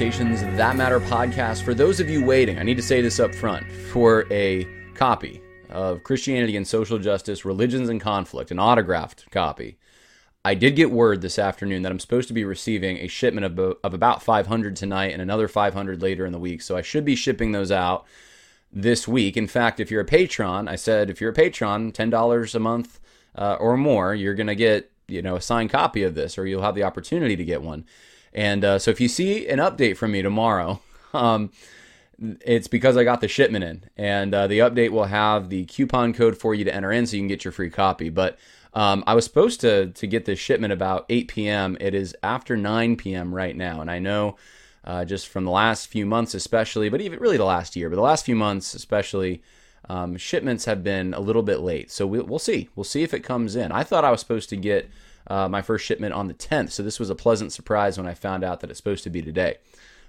Conversations That Matter podcast. For those of you waiting, I need to say this up front for a copy of Christianity and Social Justice, Religions and Conflict, an autographed copy. I did get word this afternoon that I'm supposed to be receiving a shipment of, of about 500 tonight and another 500 later in the week. So I should be shipping those out this week. In fact, if you're a patron, I said if you're a patron, $10 a month uh, or more, you're going to get you know a signed copy of this, or you'll have the opportunity to get one. And uh, so if you see an update from me tomorrow, um, it's because I got the shipment in, and uh, the update will have the coupon code for you to enter in, so you can get your free copy. But um, I was supposed to to get this shipment about 8 p.m. It is after 9 p.m. right now, and I know uh, just from the last few months, especially, but even really the last year, but the last few months especially, um, shipments have been a little bit late. So we'll, we'll see. We'll see if it comes in. I thought I was supposed to get uh, my first shipment on the 10th. So this was a pleasant surprise when I found out that it's supposed to be today.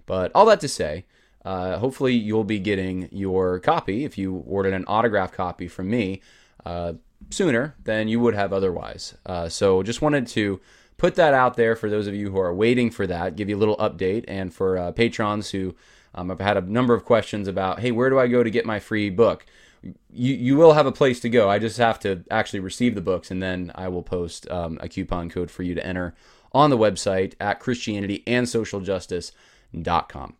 But all that to say, uh, hopefully you'll be getting your copy if you ordered an autograph copy from me uh, sooner than you would have otherwise. Uh, so just wanted to put that out there for those of you who are waiting for that, give you a little update, and for uh, patrons who um, I've had a number of questions about, hey, where do I go to get my free book? You you will have a place to go. I just have to actually receive the books, and then I will post um, a coupon code for you to enter on the website at ChristianityAndSocialJustice.com.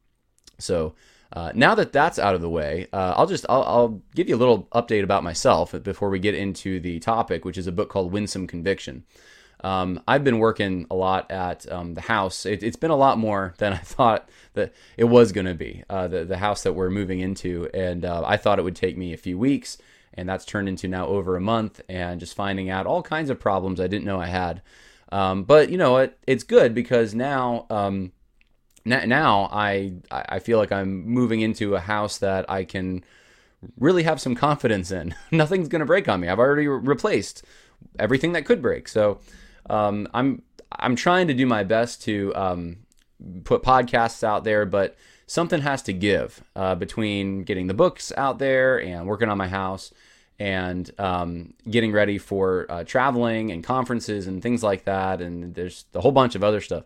So uh, now that that's out of the way, uh, I'll just I'll, I'll, give you a little update about myself before we get into the topic, which is a book called Winsome Conviction. Um, I've been working a lot at um, the house. It, has been a lot more than I thought that it was going to be. Uh, the the house that we're moving into, and uh, I thought it would take me a few weeks, and that's turned into now over a month, and just finding out all kinds of problems I didn't know I had. Um, but you know, it, it's good because now. Um, now I I feel like I'm moving into a house that I can really have some confidence in. Nothing's going to break on me. I've already re- replaced everything that could break. So um, I'm I'm trying to do my best to um, put podcasts out there, but something has to give uh, between getting the books out there and working on my house and um, getting ready for uh, traveling and conferences and things like that. And there's a whole bunch of other stuff.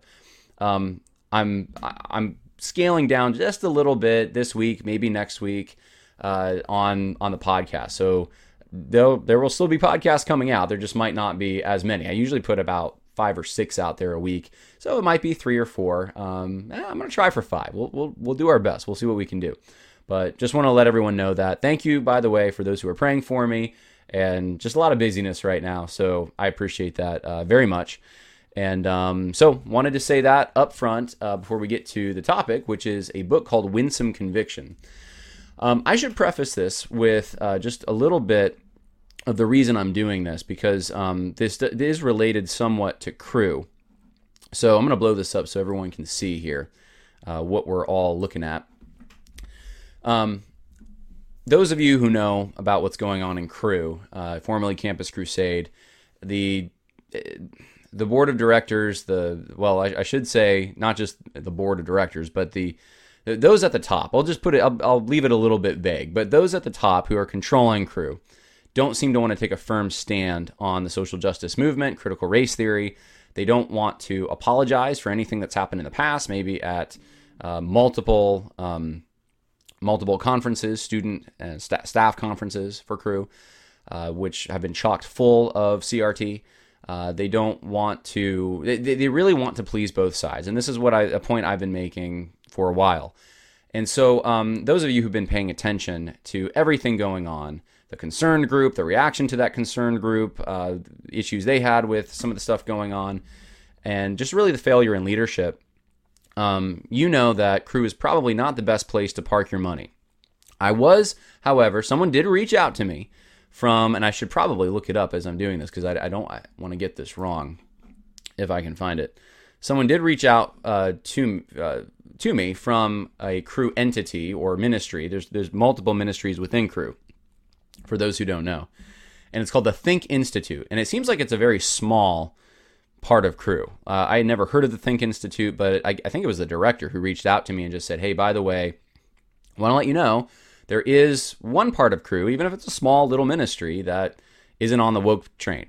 Um, I'm I'm scaling down just a little bit this week, maybe next week uh, on on the podcast. So there there will still be podcasts coming out. There just might not be as many. I usually put about five or six out there a week, so it might be three or four. Um, eh, I'm gonna try for five. We'll, we'll we'll do our best. We'll see what we can do. But just want to let everyone know that. Thank you, by the way, for those who are praying for me, and just a lot of busyness right now. So I appreciate that uh, very much. And um, so wanted to say that up front uh, before we get to the topic, which is a book called Winsome Conviction. Um, I should preface this with uh, just a little bit of the reason I'm doing this because um, this is related somewhat to Cru. So I'm going to blow this up so everyone can see here uh, what we're all looking at. Um, those of you who know about what's going on in Cru, uh, formerly Campus Crusade, the the board of directors, the well, I, I, should say not just the board of directors, but the those at the top. I'll just put it. I'll, I'll leave it a little bit vague, but those at the top who are controlling Cru don't seem to want to take a firm stand on the social justice movement, critical race theory. They don't want to apologize for anything that's happened in the past, maybe at uh, multiple um, multiple conferences, student and st- staff conferences for Cru, uh, which have been chocked full of CRT. Uh, they don't want to. They, they really want to please both sides, and this is what I a point I've been making for a while. And so, um, those of you who've been paying attention to everything going on the concerned group, the reaction to that concerned group, uh, issues they had with some of the stuff going on, and just really the failure in leadership. Um, you know that Cru is probably not the best place to park your money. I was, however, someone did reach out to me from, and I should probably look it up as I'm doing this because I, I, don't want to get this wrong if I can find it. Someone did reach out uh, to uh, to me from a Cru entity or ministry. There's there's multiple ministries within Cru for those who don't know. And it's called the Think Institute. And it seems like it's a very small part of Cru. Uh, I had never heard of the Think Institute, but I, I, think it was the director who reached out to me and just said, hey, by the way, I want to let you know there is one part of Cru, even if it's a small little ministry, that isn't on the woke train.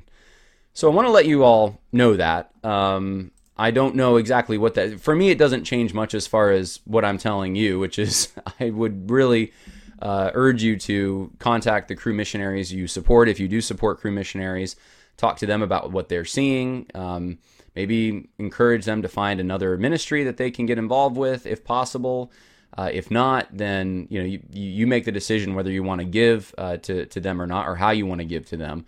So I want to let you all know that. Um, I don't know exactly what that. For me, it doesn't change much as far as what I'm telling you, which is I would really uh, urge you to contact the Cru missionaries you support. If you do support Cru missionaries, talk to them about what they're seeing. Um, maybe encourage them to find another ministry that they can get involved with, if possible. Uh, if not, then you know you, you make the decision whether you want to give uh, to to them or not, or how you want to give to them.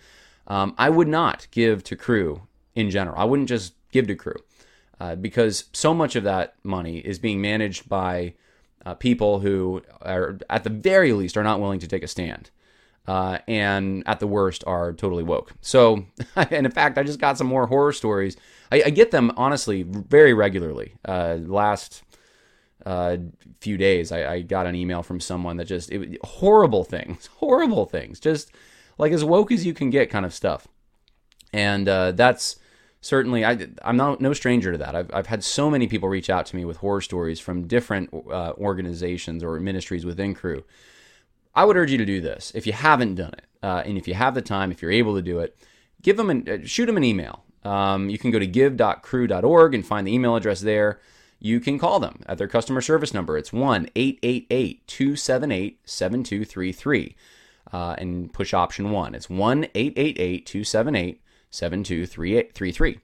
Um, I would not give to Cru in general. I wouldn't just give to Cru uh, because so much of that money is being managed by uh, people who are, at the very least, are not willing to take a stand. Uh, and at the worst are totally woke. So, and in fact, I just got some more horror stories. I, I get them honestly very regularly. Uh, last uh, few days, I, I, got an email from someone that just it, horrible things, horrible things, just like as woke as you can get, kind of stuff. And uh, that's certainly I, I'm not no stranger to that. I've, I've had so many people reach out to me with horror stories from different uh, organizations or ministries within Cru. I would urge you to do this if you haven't done it, uh, and if you have the time, if you're able to do it, give them an, uh, shoot them an email. Um, you can go to give.cru.org and find the email address there. You can call them at their customer service number. It's 1 888 278 7233 uh, and push option 1. It's 1 888 278 7233.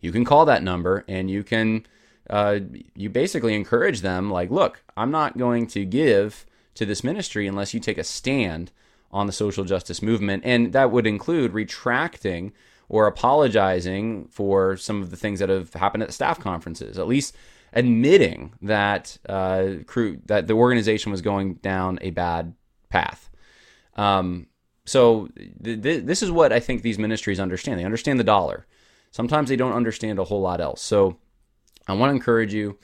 You can call that number and you can, uh, you basically encourage them, like, look, I'm not going to give to this ministry unless you take a stand on the social justice movement. And that would include retracting or apologizing for some of the things that have happened at staff conferences, at least admitting that uh, Cru that the organization was going down a bad path. Um, so th- th- this is what I think these ministries understand. They understand the dollar. Sometimes they don't understand a whole lot else. So I want to encourage you.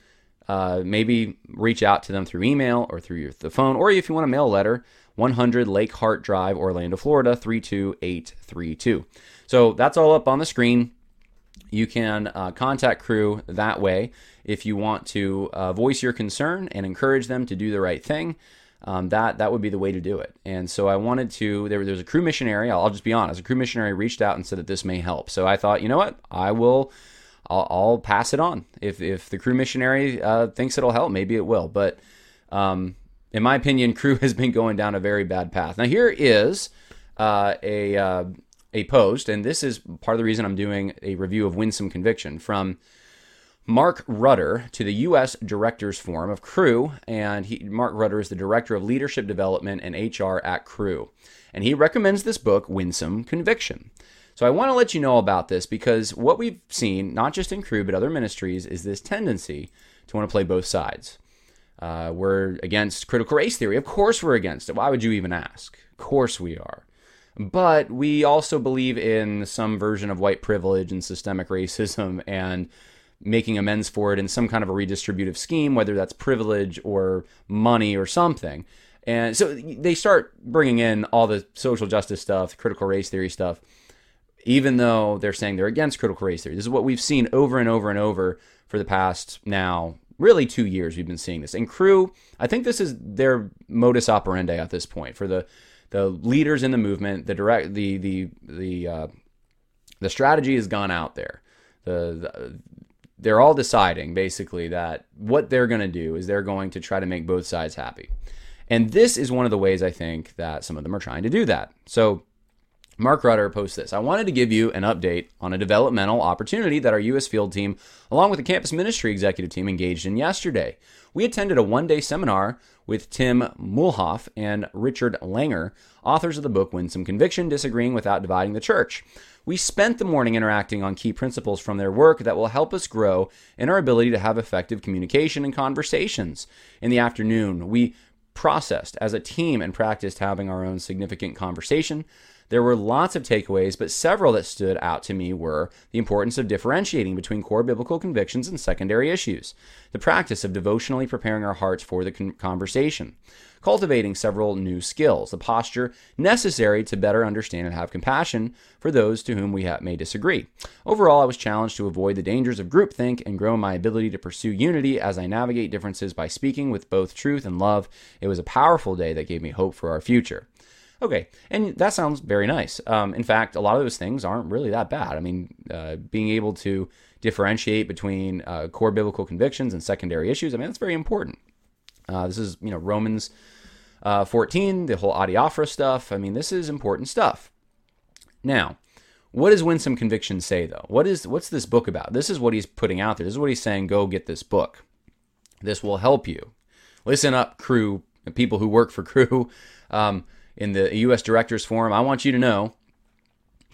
Uh, maybe reach out to them through email or through your, the phone, or if you want a mail letter, 100 Lake Hart Drive, Orlando, Florida, 32832. So that's all up on the screen. You can uh, contact Cru that way if you want to uh, voice your concern and encourage them to do the right thing um, that that would be the way to do it. And so I wanted to. There, there was a Cru missionary. I'll, I'll, just be honest. A Cru missionary reached out and said that this may help. So I thought, you know what, I will. I'll, I'll pass it on. If if the Cru missionary uh, thinks it'll help, maybe it will. But um, in my opinion, Cru has been going down a very bad path. Now here is uh, a uh, a post, and this is part of the reason I'm doing a review of Winsome Conviction from Mark Rudder to the U.S. Directors Forum of Cru, and he, Mark Rudder is the Director of Leadership Development and HR at Cru, and he recommends this book, Winsome Conviction. So I want to let you know about this because what we've seen, not just in Cru but other ministries, is this tendency to want to play both sides. Uh, we're against critical race theory. Of course, we're against it. Why would you even ask? Of course, we are. But we also believe in some version of white privilege and systemic racism and making amends for it in some kind of a redistributive scheme, whether that's privilege or money or something. And so they start bringing in all the social justice stuff, critical race theory stuff, even though they're saying they're against critical race theory. This is what we've seen over and over and over for the past now really two years. We've been seeing this. And Cru, I think this is their modus operandi at this point for the the leaders in the movement. The direct the the the uh, the strategy has gone out there. The, the, they're all deciding basically that what they're going to do is they're going to try to make both sides happy. And this is one of the ways I think that some of them are trying to do that. So Mark Rudder posts this. I wanted to give you an update on a developmental opportunity that our U.S. field team, along with the campus ministry executive team, engaged in yesterday. We attended a one day seminar with Tim Muehlhoff and Richard Langer, authors of the book Winsome Conviction Disagreeing Without Dividing the Church. We spent the morning interacting on key principles from their work that will help us grow in our ability to have effective communication and conversations. In the afternoon, we processed as a team and practiced having our own significant conversation. There were lots of takeaways, but several that stood out to me were the importance of differentiating between core biblical convictions and secondary issues, the practice of devotionally preparing our hearts for the con- conversation, cultivating several new skills, the posture necessary to better understand and have compassion for those to whom we may disagree. Overall, I was challenged to avoid the dangers of groupthink and grow my ability to pursue unity as I navigate differences by speaking with both truth and love. It was a powerful day that gave me hope for our future. Okay, and that sounds very nice. Um, in fact, a lot of those things aren't really that bad. I mean, uh, being able to differentiate between uh, core biblical convictions and secondary issues. I mean, that's very important. Uh, this is, you know, Romans uh, 14, the whole adiaphora stuff. I mean, this is important stuff. Now, what does Winsome Conviction say, though? What is what's this book about? This is what he's putting out there. This is what he's saying. Go get this book. This will help you. Listen up, Cru, people who work for Cru. um, in the U.S. Directors Forum. I want you to know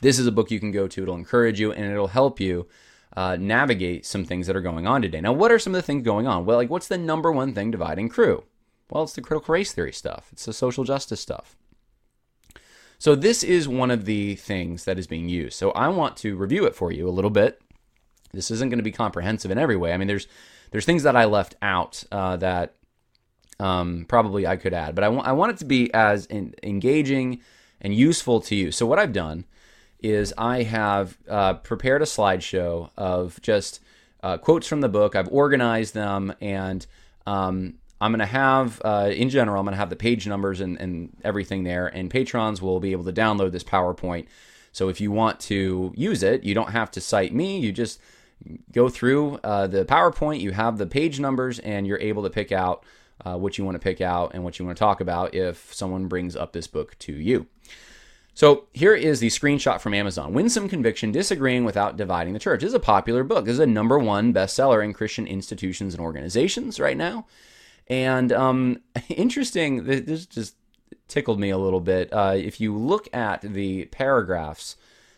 this is a book you can go to. It'll encourage you and it'll help you uh, navigate some things that are going on today. Now, what are some of the things going on? Well, like, what's the number one thing dividing Cru? Well, it's the critical race theory stuff, it's the social justice stuff. So, this is one of the things that is being used. So, I want to review it for you a little bit. This isn't going to be comprehensive in every way. I mean, there's there's things that I left out uh, that um, probably I could add, but I want want it to be as in, engaging and useful to you. So what I've done is I have uh, prepared a slideshow of just uh, quotes from the book. I've organized them, and um, I'm going to have, uh, in general, I'm going to have the page numbers and, and everything there. And patrons will be able to download this PowerPoint. So if you want to use it, you don't have to cite me. You just go through uh, the PowerPoint. You have the page numbers, and you're able to pick out uh, what you want to pick out and what you want to talk about if someone brings up this book to you. So here is the screenshot from Amazon. Winsome Conviction Disagreeing Without Dividing the Church. This is a popular book. This is a number one bestseller in Christian institutions and organizations right now. And um, interesting, this just tickled me a little bit. Uh, if you look at the paragraphs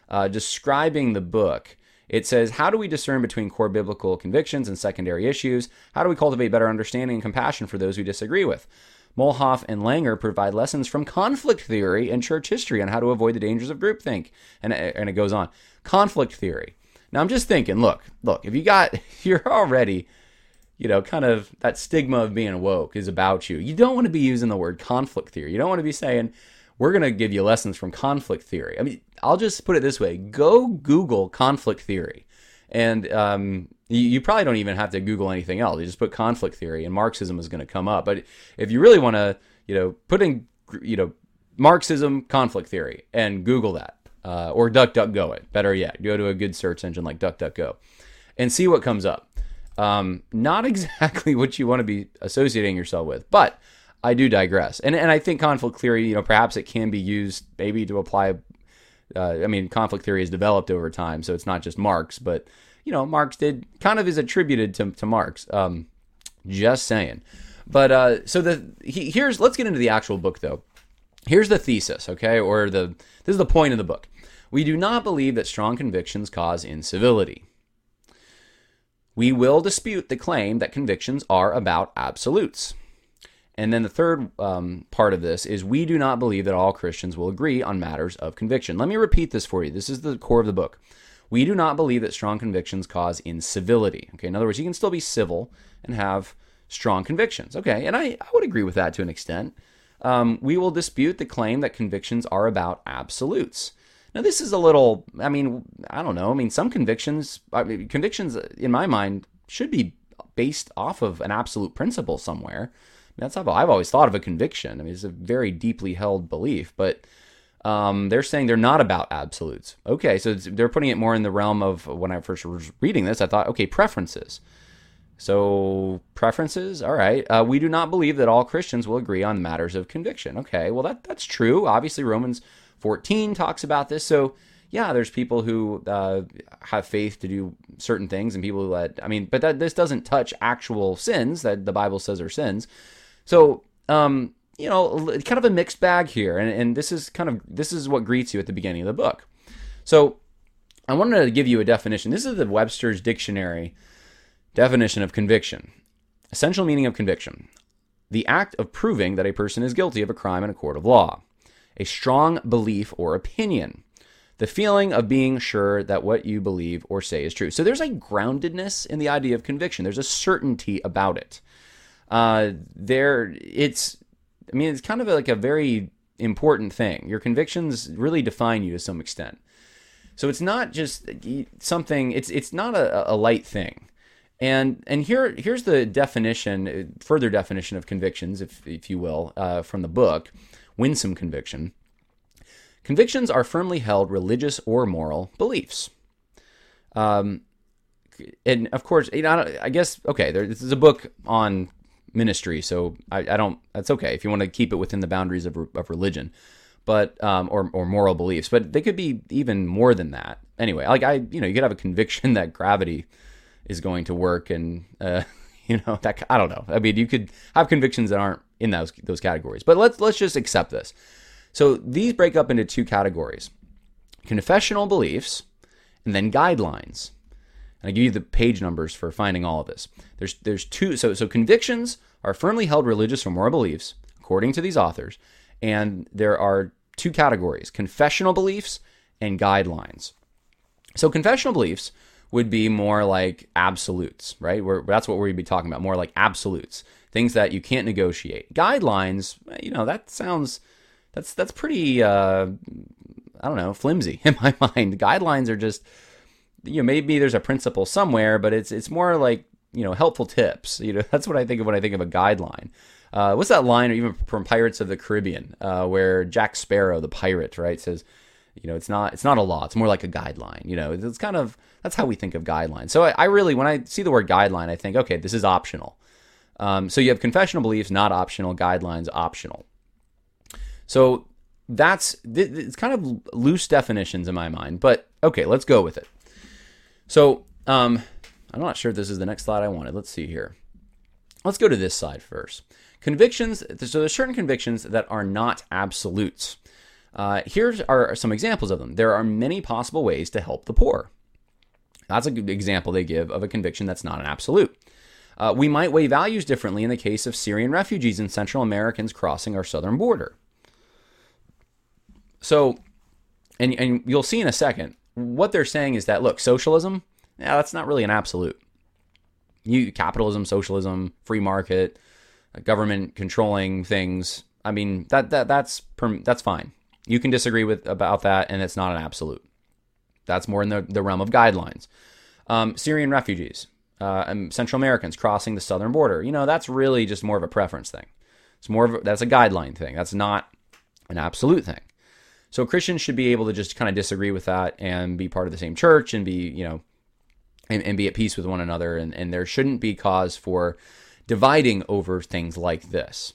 uh, describing the book, it says, How do we discern between core biblical convictions and secondary issues? How do we cultivate better understanding and compassion for those we disagree with? Muehlhoff and Langer provide lessons from conflict theory and church history on how to avoid the dangers of groupthink. And, and it goes on. Conflict theory. Now, I'm just thinking, look, look, if you got, you're already, you know, kind of that stigma of being woke is about you. You don't want to be using the word conflict theory. You don't want to be saying, we're going to give you lessons from conflict theory. I mean, I'll just put it this way go Google conflict theory. And um, you, you, probably don't even have to Google anything else. You just put conflict theory, and Marxism is going to come up. But if you really want to, you know, put in, you know, Marxism conflict theory and Google that, uh, or DuckDuckGo it. Better yet, go to a good search engine like DuckDuckGo, and see what comes up. Um, not exactly what you want to be associating yourself with, but I do digress. And and I think conflict theory, you know, perhaps it can be used maybe to apply. Uh, I mean, conflict theory is developed over time, so it's not just Marx, but you know, Marx did kind of is attributed to, to Marx. Um, just saying. But uh, so the he, here's let's get into the actual book though. Here's the thesis, okay, or the this is the point of the book. We do not believe that strong convictions cause incivility. We will dispute the claim that convictions are about absolutes. And then the third um, part of this is we do not believe that all Christians will agree on matters of conviction. Let me repeat this for you. This is the core of the book. We do not believe that strong convictions cause incivility. Okay, in other words, you can still be civil and have strong convictions. Okay, and I, I would agree with that to an extent. Um, we will dispute the claim that convictions are about absolutes. Now, this is a little, I mean, I don't know. I mean, some convictions, I mean, convictions in my mind should be based off of an absolute principle somewhere. That's how I've always thought of a conviction. I mean, it's a very deeply held belief, but um, they're saying they're not about absolutes. Okay, so they're putting it more in the realm of when I first was reading this, I thought, okay, preferences. So, preferences, all right. Uh, we do not believe that all Christians will agree on matters of conviction. Okay, well, that, that's true. Obviously, Romans 14 talks about this. So, yeah, there's people who uh, have faith to do certain things and people that, I mean, but that this doesn't touch actual sins that the Bible says are sins. So, um, you know, kind of a mixed bag here, and, and this is kind of this is what greets you at the beginning of the book. So, I wanted to give you a definition. This is the Webster's Dictionary definition of conviction. Essential meaning of conviction: the act of proving that a person is guilty of a crime in a court of law, a strong belief or opinion, the feeling of being sure that what you believe or say is true. So there's a groundedness in the idea of conviction. There's a certainty about it. Uh, there, it's I mean, it's kind of like a very important thing. Your convictions really define you to some extent. So it's not just something. It's it's not a, a light thing. And and here here's the definition, further definition of convictions, if if you will, uh, from the book, Winsome Conviction. Convictions are firmly held religious or moral beliefs. Um, and of course, you know, I guess okay, there, this is a book on ministry, so I, I don't. That's okay if you want to keep it within the boundaries of, of religion, but um, or or moral beliefs. But they could be even more than that. Anyway, like I, you know, you could have a conviction that gravity is going to work, and uh, you know that I don't know. I mean, you could have convictions that aren't in those those categories. But let's let's just accept this. So these break up into two categories: confessional beliefs, and then guidelines. And I give you the page numbers for finding all of this. There's there's two so so convictions are firmly held religious or moral beliefs according to these authors, and there are two categories: confessional beliefs and guidelines. So confessional beliefs would be more like absolutes, right? Where that's what we'd be talking about, more like absolutes, things that you can't negotiate. Guidelines, you know, that sounds that's that's pretty uh, I don't know, flimsy in my mind. Guidelines are just you know maybe there's a principle somewhere, but it's it's more like you know helpful tips. You know that's what I think of when I think of a guideline. Uh, what's that line, or even from Pirates of the Caribbean, uh, where Jack Sparrow, the pirate, right, says, you know, it's not it's not a law. It's more like a guideline. You know, it's kind of that's how we think of guidelines. So I, I really, when I see the word guideline, I think, okay, this is optional. Um, so you have confessional beliefs, not optional. Guidelines, optional. So that's it's kind of loose definitions in my mind, but okay, let's go with it. So, um, I'm not sure if this is the next slide I wanted. Let's see here. Let's go to this side first. Convictions. So there's certain convictions that are not absolutes. Uh, here are some examples of them. There are many possible ways to help the poor. That's a good example they give of a conviction that's not an absolute. Uh, we might weigh values differently in the case of Syrian refugees and Central Americans crossing our southern border. So, and, and you'll see in a second, what they're saying is that look, socialism, yeah, that's not really an absolute. You capitalism, socialism, free market, government controlling things. I mean, that that that's that's fine. You can disagree with about that, and it's not an absolute. That's more in the, the realm of guidelines. Um, Syrian refugees, uh, and Central Americans crossing the southern border. You know, that's really just more of a preference thing. It's more of a, that's a guideline thing. That's not an absolute thing. So Christians should be able to just kind of disagree with that and be part of the same church and be, you know, and, and be at peace with one another. And, and there shouldn't be cause for dividing over things like this.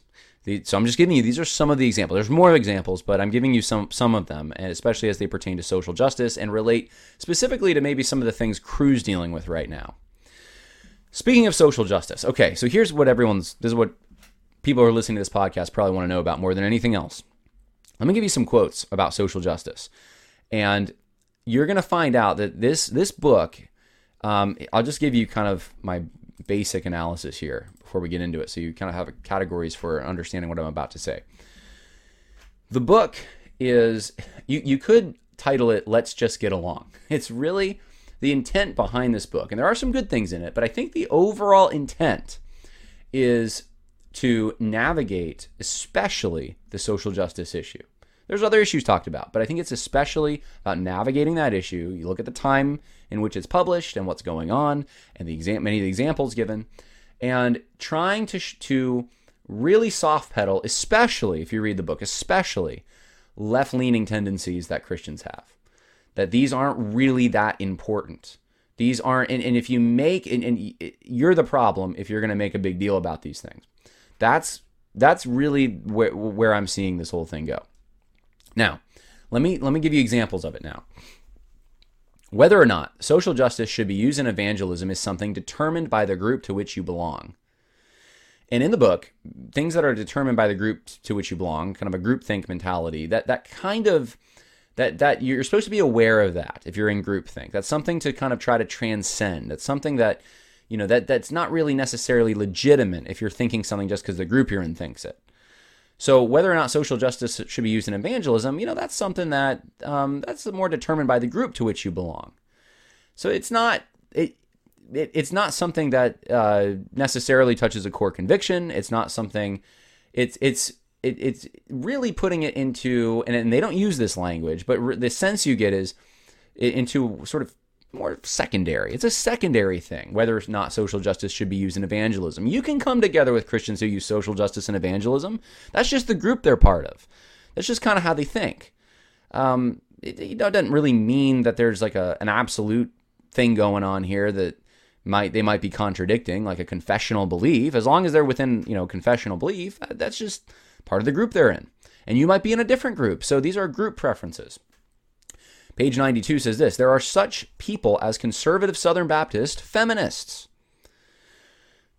So I'm just giving you these are some of the examples. There's more examples, but I'm giving you some some of them, and especially as they pertain to social justice and relate specifically to maybe some of the things Cru's dealing with right now. Speaking of social justice, okay, so here's what everyone's this is what people who are listening to this podcast probably want to know about more than anything else. Let me give you some quotes about social justice, and you're going to find out that this this book. Um, I'll just give you kind of my basic analysis here before we get into it, so you kind of have categories for understanding what I'm about to say. The book is you you could title it "Let's Just Get Along." It's really the intent behind this book, and there are some good things in it, but I think the overall intent is to navigate, especially the social justice issue. There's other issues talked about, but I think it's especially about navigating that issue. You look at the time in which it's published and what's going on, and the exam- many of the examples given, and trying to sh- to really soft pedal, especially if you read the book, especially left leaning tendencies that Christians have. That these aren't really that important. These aren't, and, and if you make, and, and you're the problem if you're going to make a big deal about these things. That's that's really where, where I'm seeing this whole thing go. Now, let me let me give you examples of it now. Whether or not social justice should be used in evangelism is something determined by the group to which you belong. And in the book, things that are determined by the group to which you belong, kind of a groupthink mentality, that that kind of that that you're supposed to be aware of that if you're in groupthink. That's something to kind of try to transcend. That's something that you know that that's not really necessarily legitimate if you're thinking something just because the group you're in thinks it. So whether or not social justice should be used in evangelism, you know, that's something that um, that's more determined by the group to which you belong. So it's not it, it it's not something that uh, necessarily touches a core conviction. It's not something. It's it's it, it's really putting it into and, and they don't use this language, but re- the sense you get is into sort of more secondary. It's a secondary thing whether or not social justice should be used in evangelism. You can come together with Christians who use social justice in evangelism. That's just the group they're part of. That's just kind of how they think. Um, it, it, doesn't really mean that there's like a an absolute thing going on here that might they might be contradicting like a confessional belief as long as they're within you know confessional belief that's just part of the group they're in and you might be in a different group so these are group preferences page 92 says this there are such people as conservative southern baptist feminists.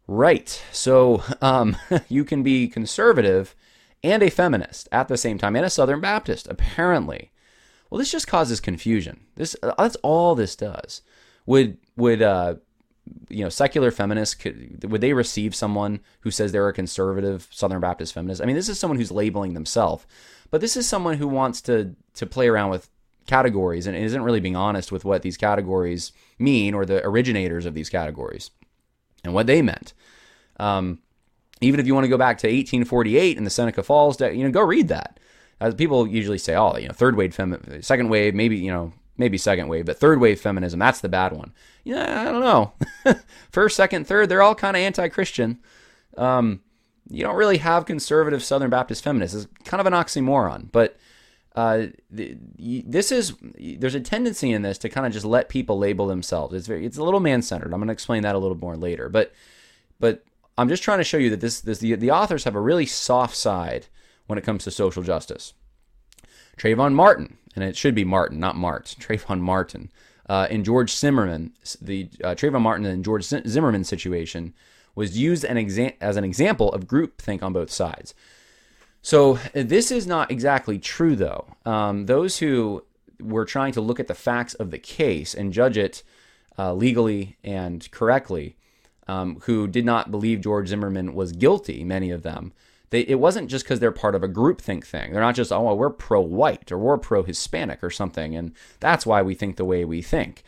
Right. So um, you can be conservative and a feminist at the same time and a southern baptist apparently. Well this just causes confusion. This that's all this does. Would would uh, you know, secular feminists could would they receive someone who says they're a conservative Southern Baptist feminist? I mean, this is someone who's labeling themselves, but this is someone who wants to to play around with categories and isn't really being honest with what these categories mean or the originators of these categories and what they meant. Um, even if you want to go back to 1848 in the Seneca Falls, you know, go read that. As people usually say, oh, you know, third wave, fem- second wave, maybe you know, maybe second wave, but third wave feminism, that's the bad one. Yeah, I don't know. First, second, third, they're all kind of anti Christian. Um, you don't really have conservative Southern Baptist feminists. It's kind of an oxymoron, but uh, this is there's a tendency in this to kind of just let people label themselves. It's very it's a little man centered. I'm going to explain that a little more later, but but I'm just trying to show you that this this the, the authors have a really soft side when it comes to social justice. Trayvon Martin, and it should be Martin, not Mart. Trayvon Martin. Uh, in George Zimmerman, the uh, Trayvon Martin and George Zimmerman situation was used an exa- as an example of groupthink on both sides. So this is not exactly true, though. Um, those who were trying to look at the facts of the case and judge it uh, legally and correctly, um, who did not believe George Zimmerman was guilty, many of them, they, it wasn't just because they're part of a groupthink thing. They're not just, oh, well, we're pro white or we're pro Hispanic or something, and that's why we think the way we think.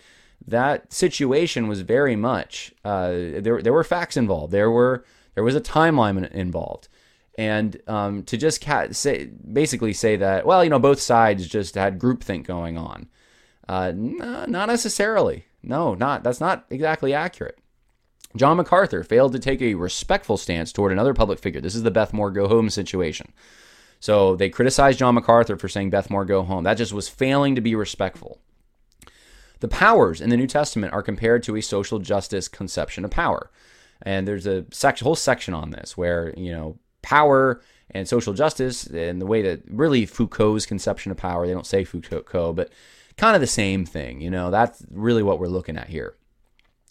That situation was very much, uh, there, there were facts involved. There were there was a timeline involved. And um, to just ca- say, basically say that, well, you know, both sides just had groupthink going on. Uh, not necessarily. No, not that's not exactly accurate. John MacArthur failed to take a respectful stance toward another public figure. This is the Beth Moore go home situation. So they criticized John MacArthur for saying Beth Moore go home. That just was failing to be respectful. The powers in the New Testament are compared to a social justice conception of power. And there's a whole section on this where, you know, power and social justice and the way that really Foucault's conception of power, they don't say Foucault, but kind of the same thing. You know, that's really what we're looking at here.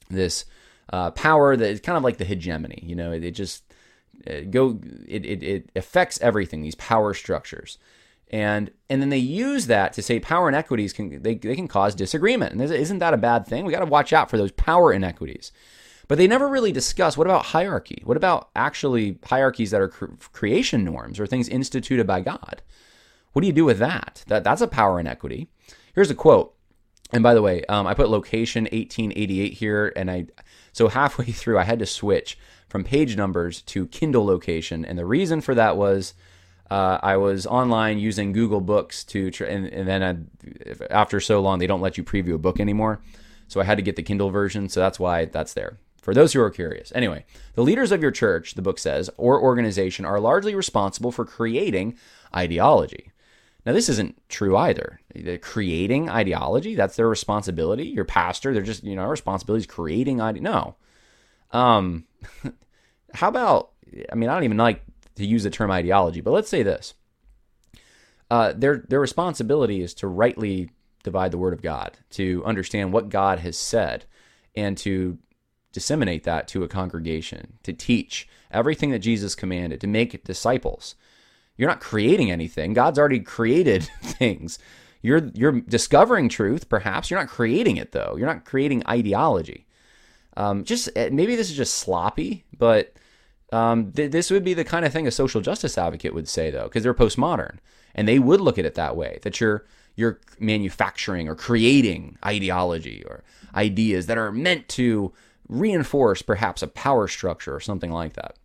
This uh, power that is kind of like the hegemony. You know, it, it just it go it, it it affects everything. These power structures. And and then they use that to say power inequities can they, they can cause disagreement. And isn't that a bad thing? We got to watch out for those power inequities. But they never really discuss what about hierarchy? What about actually hierarchies that are cre- creation norms or things instituted by God? What do you do with that? That that's a power inequity. Here's a quote. And by the way, um, I put location 1888 here, and I so halfway through, I had to switch from page numbers to Kindle location, and the reason for that was uh, I was online using Google Books to, tr- and, and, then I, after so long, they don't let you preview a book anymore. So I had to get the Kindle version, so that's why that's there. For those who are curious. Anyway, the leaders of your church, the book says, or organization are largely responsible for creating ideology. Now, this isn't true either. They're creating ideology, that's their responsibility. Your pastor, they're just, you know, our responsibility is creating ideology. No. Um, how about, I mean, I don't even like to use the term ideology, but let's say this. Uh, their, their responsibility is to rightly divide the word of God, to understand what God has said, and to disseminate that to a congregation, to teach everything that Jesus commanded, to make disciples. You're not creating anything. God's already created things. You're you're discovering truth, perhaps. You're not creating it though. You're not creating ideology. Um, just eh, maybe this is just sloppy, but um, th- this would be the kind of thing a social justice advocate would say though, because they're postmodern and they would look at it that way. That you're you're manufacturing or creating ideology or ideas that are meant to reinforce perhaps a power structure or something like that.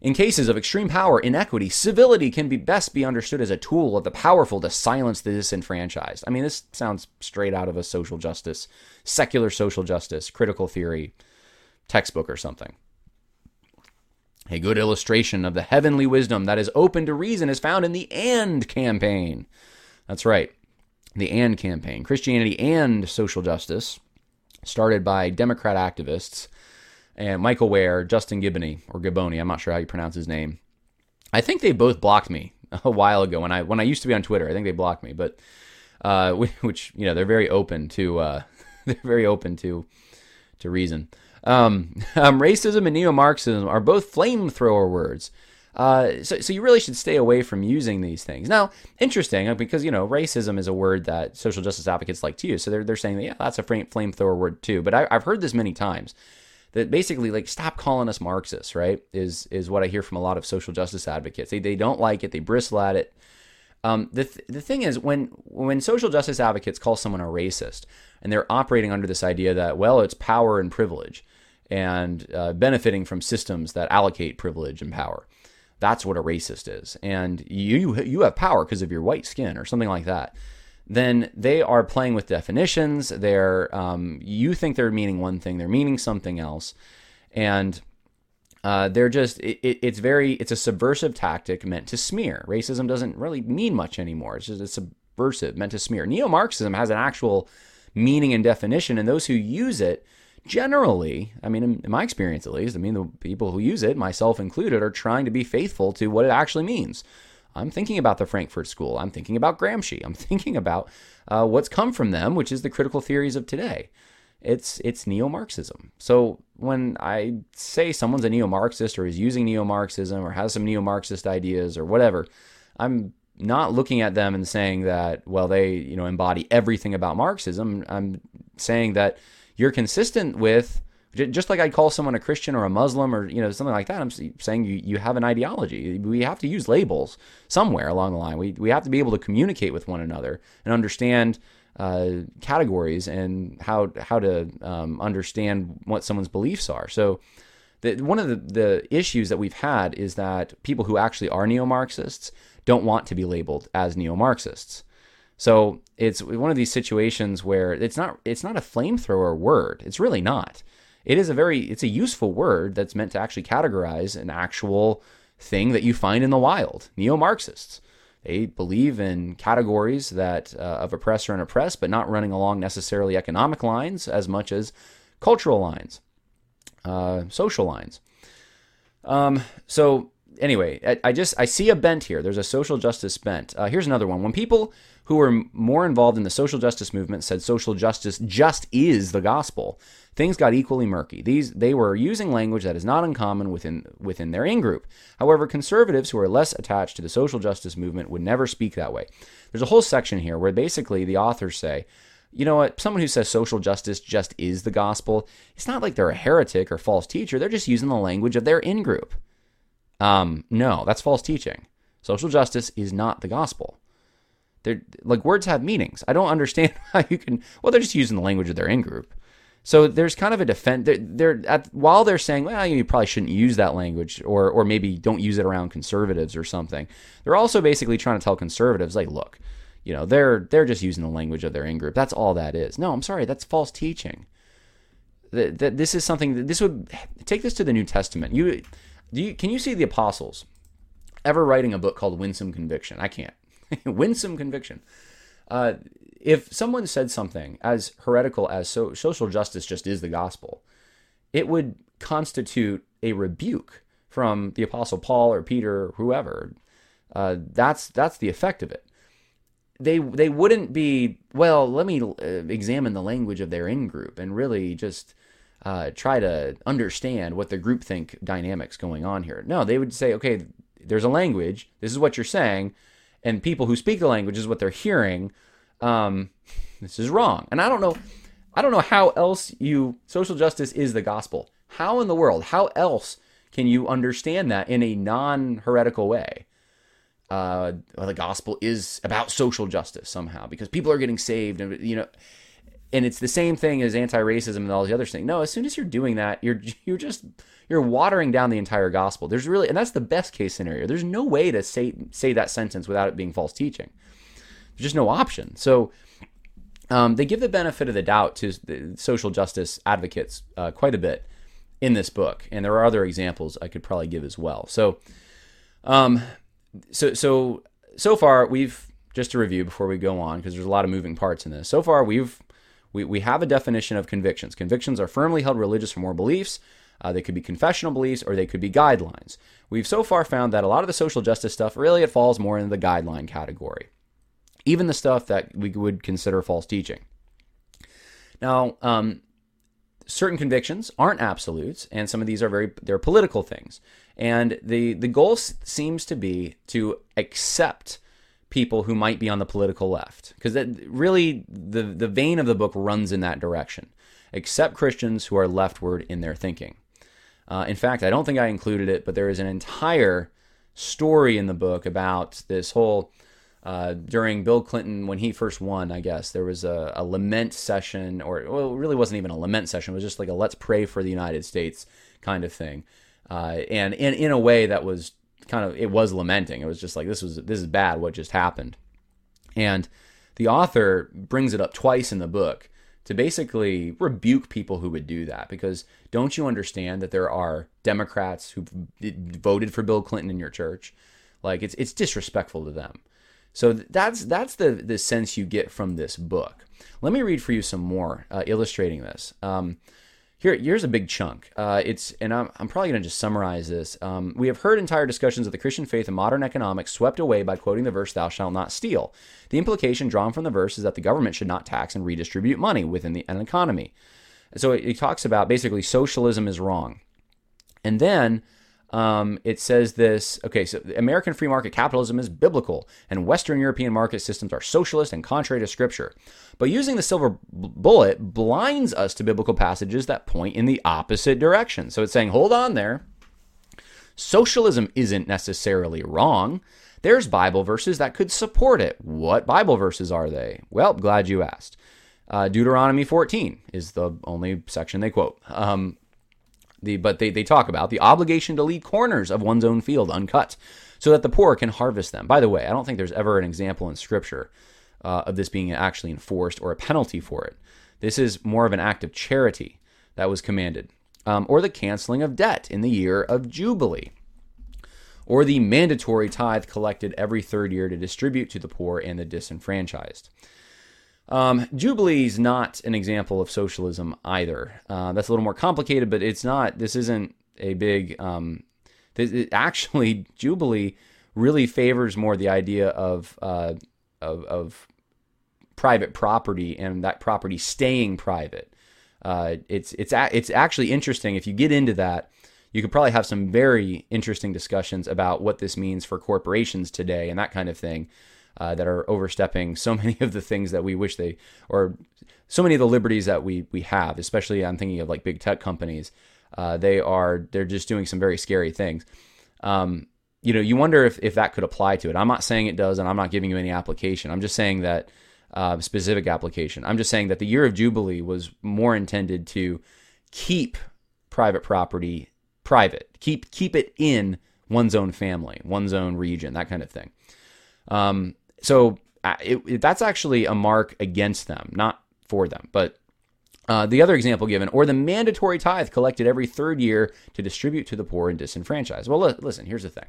In cases of extreme power inequity, civility can be best be understood as a tool of the powerful to silence the disenfranchised. I mean, this sounds straight out of a social justice, secular social justice, critical theory textbook or something. A good illustration of the heavenly wisdom that is open to reason is found in the AND campaign. That's right, the AND campaign Christianity and social justice. Started by Democrat activists and Michael Wear, Justin Giboney or Giboney, I'm not sure how you pronounce his name. I think they both blocked me a while ago when I when I used to be on Twitter. I think they blocked me, but uh, which you know they're very open to uh, they're very open to to reason. Um, um, racism and neo-Marxism are both flamethrower words. Uh, so, so you really should stay away from using these things. Now, interesting uh, because you know racism is a word that social justice advocates like to use. So they're they're saying that, yeah, that's a flame, flamethrower word too. But I, I've heard this many times that basically like stop calling us Marxists. Right? Is is what I hear from a lot of social justice advocates. They they don't like it. They bristle at it. Um, the th- the thing is when when social justice advocates call someone a racist and they're operating under this idea that well it's power and privilege and uh, benefiting from systems that allocate privilege and power that's what a racist is, and you you have power because of your white skin or something like that, then they are playing with definitions. They're um, you think they're meaning one thing, they're meaning something else, and uh, they're just it, it's very it's a subversive tactic meant to smear. Racism doesn't really mean much anymore. It's just it's subversive meant to smear. Neo-Marxism has an actual meaning and definition, and those who use it generally, I mean, in, my experience at least, I mean, the people who use it, myself included, are trying to be faithful to what it actually means. I'm thinking about the Frankfurt School. I'm thinking about Gramsci. I'm thinking about uh, what's come from them, which is the critical theories of today. It's it's neo-Marxism. So when I say someone's a neo-Marxist or is using neo-Marxism or has some neo-Marxist ideas or whatever, I'm not looking at them and saying that well they you know embody everything about Marxism. I'm saying that you're consistent with just like I'd call someone a Christian or a Muslim or you know something like that. I'm saying you, you have an ideology. We have to use labels somewhere along the line. We we have to be able to communicate with one another and understand uh, categories and how how to um, understand what someone's beliefs are. So. The, one of the, the issues that we've had is that people who actually are neo Marxists don't want to be labeled as neo Marxists. So it's one of these situations where it's not it's not a flamethrower word. It's really not. It is a very it's a useful word that's meant to actually categorize an actual thing that you find in the wild. Neo-Marxists. They believe in categories that uh, of oppressor and oppressed, but not running along necessarily economic lines as much as cultural lines, uh, social lines. Um, so anyway, I, I, just I see a bent here. There's a social justice bent. Uh, here's another one. When people who were more involved in the social justice movement said social justice just is the gospel. Things got equally murky. These they were using language that is not uncommon within within their in-group. However, conservatives who are less attached to the social justice movement would never speak that way. There's a whole section here where basically the authors say, you know what, someone who says social justice just is the gospel, it's not like they're a heretic or false teacher, they're just using the language of their in-group. Um, no, that's false teaching. Social justice is not the gospel. They're like words have meanings. I don't understand how you can. Well, they're just using the language of their in group. So there's kind of a defense. They're, they're at, while they're saying, well, you probably shouldn't use that language, or or maybe don't use it around conservatives or something. They're also basically trying to tell conservatives, like, look, you know, they're they're just using the language of their in group. That's all that is. No, I'm sorry, that's false teaching. That, that this is something that this would take this to the New Testament. You, do you can you see the apostles ever writing a book called Winsome Conviction? I can't. winsome conviction. Uh, if someone said something as heretical as so, social justice just is the gospel, it would constitute a rebuke from the apostle Paul or Peter or whoever. Uh, that's that's the effect of it. They they wouldn't be well. Let me uh, examine the language of their in group and really just uh, try to understand what the groupthink dynamics going on here. No, they would say, okay, there's a language. This is what you're saying and people who speak the language is what they're hearing. Um, this is wrong. And I don't know, I don't know how else you social justice is the gospel. How in the world? How else can you understand that in a non-heretical way? Uh, well, the gospel is about social justice somehow because people are getting saved, and you know, and it's the same thing as anti-racism and all the other things. No, as soon as you're doing that, you're you're just you're watering down the entire gospel. There's really, and that's the best case scenario. There's no way to say say that sentence without it being false teaching. There's just no option. So um, they give the benefit of the doubt to the social justice advocates uh, quite a bit in this book, and there are other examples I could probably give as well. So, um, so so so far we've just to review before we go on because there's a lot of moving parts in this. So far we've we, we have a definition of convictions. Convictions are firmly held religious or moral beliefs. Uh, they could be confessional beliefs or they could be guidelines. We've so far found that a lot of the social justice stuff really it falls more into the guideline category, even the stuff that we would consider false teaching. Now, um, certain convictions aren't absolutes, and some of these are very they're political things. And the the goal seems to be to accept people who might be on the political left, because really the the vein of the book runs in that direction. Accept Christians who are leftward in their thinking. Uh, in fact, I don't think I included it, but there is an entire story in the book about this whole uh, during Bill Clinton when he first won, I guess there was a, a, lament session, or well, it really wasn't even a lament session. It was just like a let's pray for the United States kind of thing, uh, and in in a way that was kind of it was lamenting. It was just like this was this is bad what just happened, and the author brings it up twice in the book to basically rebuke people who would do that because don't you understand that there are Democrats who voted for Bill Clinton in your church? Like it's it's disrespectful to them. So that's that's the the sense you get from this book. Let me read for you some more uh, illustrating this. Um, here, here's a big chunk. Uh, it's and I'm, I'm probably going to just summarize this. Um, we have heard entire discussions of the Christian faith and modern economics swept away by quoting the verse "Thou shalt not steal." The implication drawn from the verse is that the government should not tax and redistribute money within the, an economy. So it, it talks about basically socialism is wrong, and then um, it says this okay, so American free market capitalism is biblical, and Western European market systems are socialist and contrary to Scripture. But using the silver bullet blinds us to biblical passages that point in the opposite direction. So it's saying, hold on there. Socialism isn't necessarily wrong. There's Bible verses that could support it. What Bible verses are they? Well, glad you asked. Uh, Deuteronomy 14 is the only section they quote. Um, the, but they, they talk about the obligation to leave corners of one's own field uncut so that the poor can harvest them. By the way, I don't think there's ever an example in Scripture uh, of this being actually enforced or a penalty for it. This is more of an act of charity that was commanded. Um, or the canceling of debt in the year of Jubilee. Or the mandatory tithe collected every third year to distribute to the poor and the disenfranchised. Um, Jubilee is not an example of socialism either. Uh, that's a little more complicated, but it's not. This isn't a big. Um, this, it, actually, Jubilee really favors more the idea of, uh, of, of private property and that property staying private. Uh, it's it's a, it's actually interesting if you get into that. You could probably have some very interesting discussions about what this means for corporations today and that kind of thing uh, that are overstepping so many of the things that we wish they or so many of the liberties that we we have. Especially, I'm thinking of like big tech companies. Uh, they are they're just doing some very scary things. Um, you know, you wonder if if that could apply to it. I'm not saying it does, and I'm not giving you any application. I'm just saying that uh, specific application. I'm just saying that the year of Jubilee was more intended to keep private property private, keep keep it in one's own family, one's own region, that kind of thing. Um, so uh, it, it, that's actually a mark against them, not for them. But uh, the other example given, or the mandatory tithe collected every third year to distribute to the poor and disenfranchised. Well, listen, here's the thing.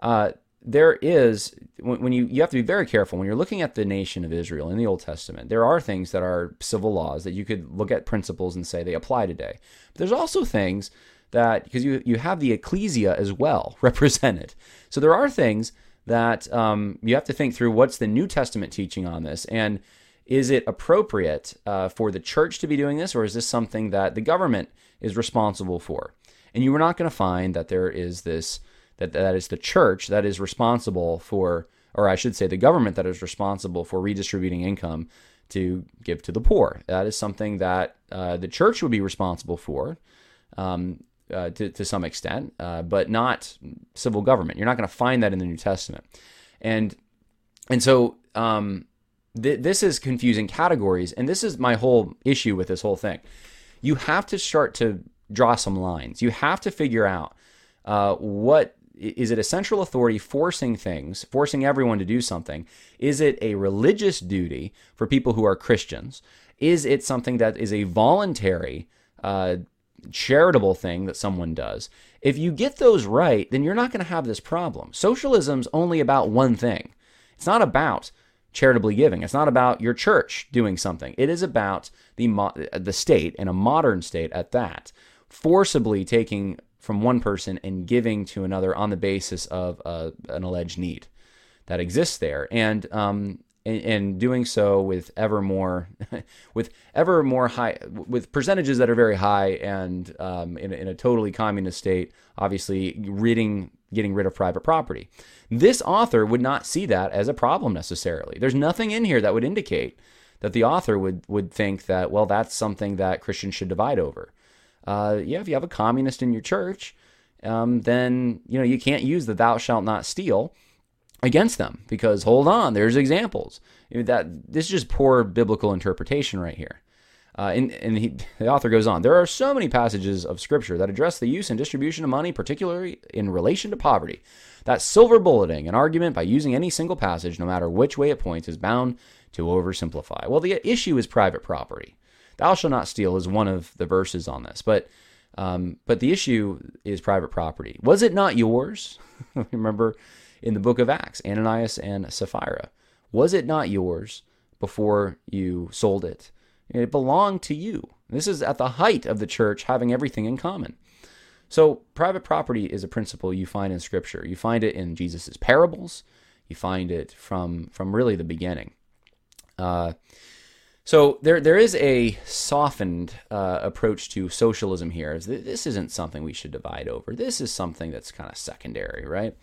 Uh, there is when, you you have to be very careful when you're looking at the nation of Israel in the Old Testament. There are things that are civil laws that you could look at principles and say they apply today. But there's also things that because you you have the ecclesia as well represented. So there are things that um, you have to think through what's the New Testament teaching on this, and is it appropriate uh, for the church to be doing this, or is this something that the government is responsible for? And you are not going to find that there is this that that is the church that is responsible for, or I should say, the government that is responsible for redistributing income to give to the poor. That is something that uh, the church would be responsible for. Um, uh, to, to some extent, uh, but not civil government. You're not going to find that in the New Testament. And, and so um, th- this is confusing categories. And this is my whole issue with this whole thing. You have to start to draw some lines. You have to figure out uh, what is it a central authority forcing things, forcing everyone to do something? Is it a religious duty for people who are Christians? Is it something that is a voluntary uh, charitable thing that someone does, if you get those right, then you're not going to have this problem. Socialism's only about one thing. It's not about charitably giving. It's not about your church doing something. It is about the mo- the state and a modern state at that, forcibly taking from one person and giving to another on the basis of uh, an alleged need that exists there, and um, and, and doing so with ever more with ever more high with percentages that are very high and um, in, in a totally communist state, obviously ridding getting rid of private property. This author would not see that as a problem necessarily. There's nothing in here that would indicate that the author would would think that well that's something that Christians should divide over. Uh, yeah, if you have a communist in your church, um, then you know you can't use the "thou shalt not steal" against them because hold on, there's examples. that this is just poor biblical interpretation right here. Uh, and, and he, the author goes on there are so many passages of scripture that address the use and distribution of money, particularly in relation to poverty, that silver bulleting an argument by using any single passage, no matter which way it points, is bound to oversimplify. Well, the issue is private property. Thou shalt not steal is one of the verses on this, but um, but the issue is private property. Was it not yours? Remember in the book of Acts, Ananias and Sapphira. Was it not yours before you sold it? It belonged to you. This is at the height of the church having everything in common. So, private property is a principle you find in Scripture. You find it in Jesus' parables. You find it from from really the beginning. Uh, so there there is a softened uh, approach to socialism here. This isn't something we should divide over. This is something that's kind of secondary, right?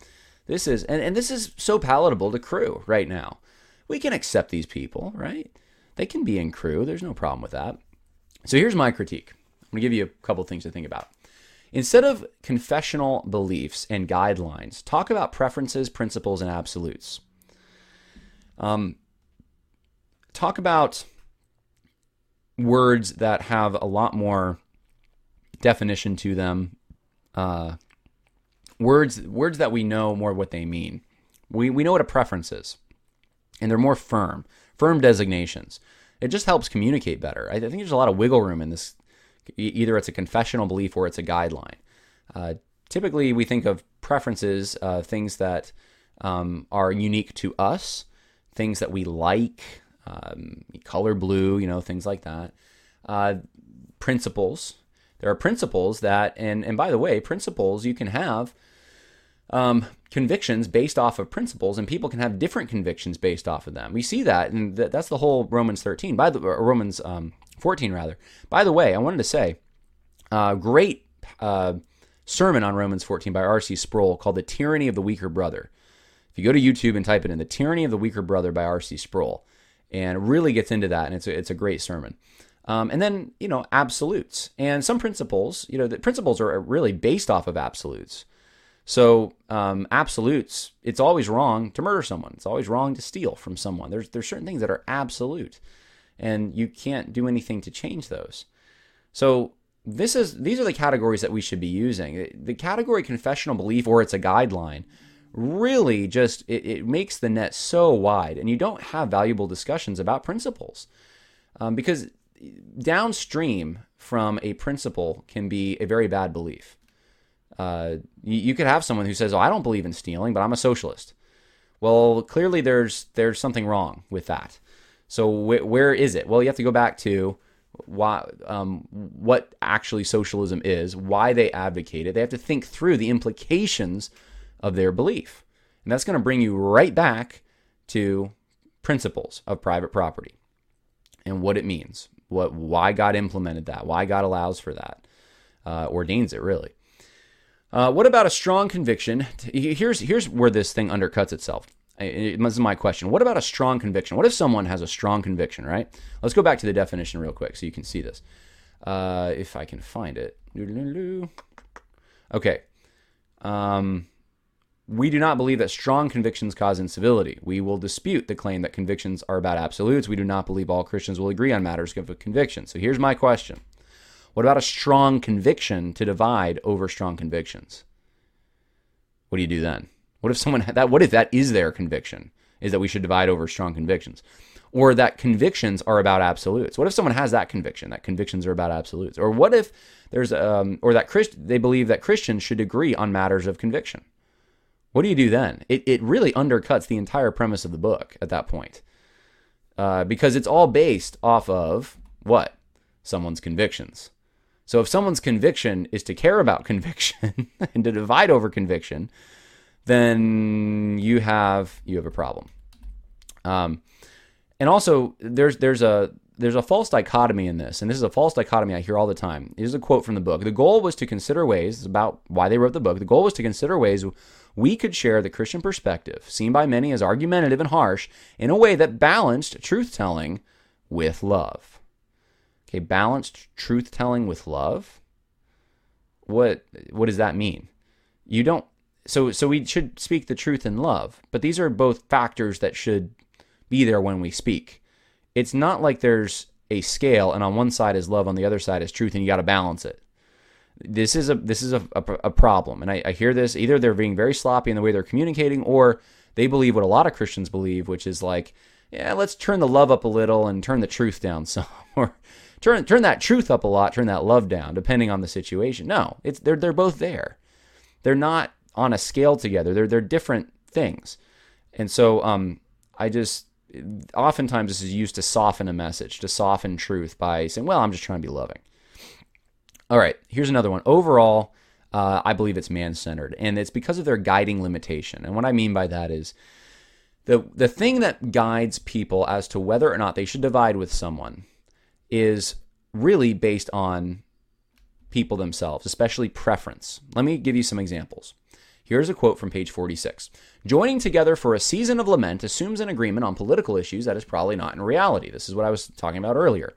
This is and, and this is so palatable to Cru right now. We can accept these people, right? They can be in Cru. There's no problem with that. So here's my critique. I'm going to give you a couple things to think about. Instead of confessional beliefs and guidelines, talk about preferences, principles, and absolutes. Um, talk about words that have a lot more definition to them. Uh, words words that we know more what they mean. We we know what a preference is, and they're more firm, firm designations. It just helps communicate better. I think there's a lot of wiggle room in this. Either it's a confessional belief or it's a guideline. Uh, typically, we think of preferences, uh, things that um, are unique to us, things that we like, um, color blue, you know, things like that. Uh, principles. There are principles that, and and by the way, principles you can have um, convictions based off of principles, and people can have different convictions based off of them. We see that, and that's the whole Romans 13, by the Romans um, 14 rather. By the way, I wanted to say, uh, great uh, sermon on Romans 14 by R.C. Sproul called "The Tyranny of the Weaker Brother." If you go to YouTube and type it in, "The Tyranny of the Weaker Brother" by R.C. Sproul, and really gets into that, and it's a, it's a great sermon. Um, and then you know absolutes and some principles. You know the principles are really based off of absolutes. So um, absolutes, it's always wrong to murder someone. It's always wrong to steal from someone. There's there's certain things that are absolute, and you can't do anything to change those. So this is these are the categories that we should be using. The category confessional belief or it's a guideline really just it, it makes the net so wide, and you don't have valuable discussions about principles um, because downstream from a principle can be a very bad belief. Uh, you, you, could have someone who says, "Oh, I don't believe in stealing, but I'm a socialist." Well, clearly there's there's something wrong with that. So wh- where is it? Well, you have to go back to why um, what actually socialism is, why they advocate it. They have to think through the implications of their belief, and that's going to bring you right back to principles of private property and what it means, what why God implemented that, why God allows for that, uh, ordains it really. Uh, what about a strong conviction? Here's here's where this thing undercuts itself. This is my question. What about a strong conviction? What if someone has a strong conviction, right? Let's go back to the definition real quick so you can see this. Uh, if I can find it. Okay. Um, we do not believe that strong convictions cause incivility. We will dispute the claim that convictions are about absolutes. We do not believe all Christians will agree on matters of conviction. So here's my question what about a strong conviction to divide over strong convictions? What do you do then? What if someone that what if that is their conviction is that we should divide over strong convictions? Or that convictions are about absolutes. What if someone has that conviction that convictions are about absolutes? Or what if there's um or that Christ, they believe that Christians should agree on matters of conviction? What do you do then? It it really undercuts the entire premise of the book at that point. uh, because it's all based off of what someone's convictions. So if someone's conviction is to care about conviction and to divide over conviction, then you have you have a problem. Um, and also there's there's a there's a false dichotomy in this, and this is a false dichotomy I hear all the time. Here's a quote from the book. The goal was to consider ways, about why they wrote the book. The goal was to consider ways we could share the Christian perspective, seen by many as argumentative and harsh, in a way that balanced truth telling with love. Okay, balanced truth telling with love. What what does that mean? You don't so so we should speak the truth in love, but these are both factors that should be there when we speak. It's not like there's a scale and on one side is love, on the other side is truth, and you got to balance it. This is a this is a, a, a problem, and I, I hear this either they're being very sloppy in the way they're communicating, or they believe what a lot of Christians believe, which is like, yeah, let's turn the love up a little and turn the truth down some, or turn turn that truth up a lot, turn that love down, depending on the situation. No, it's they're they're both there. They're not on a scale together. They're they're different things, and so um, I just oftentimes this is used to soften a message, to soften truth by saying, "Well, I'm just trying to be loving." All right, here's another one. Overall, uh, I believe it's man-centered, and it's because of their guiding limitation. And what I mean by that is the the thing that guides people as to whether or not they should divide with someone is really based on people themselves, especially preference. Let me give you some examples. Here's a quote from page 46. Joining together for a season of lament assumes an agreement on political issues that is probably not in reality. This is what I was talking about earlier.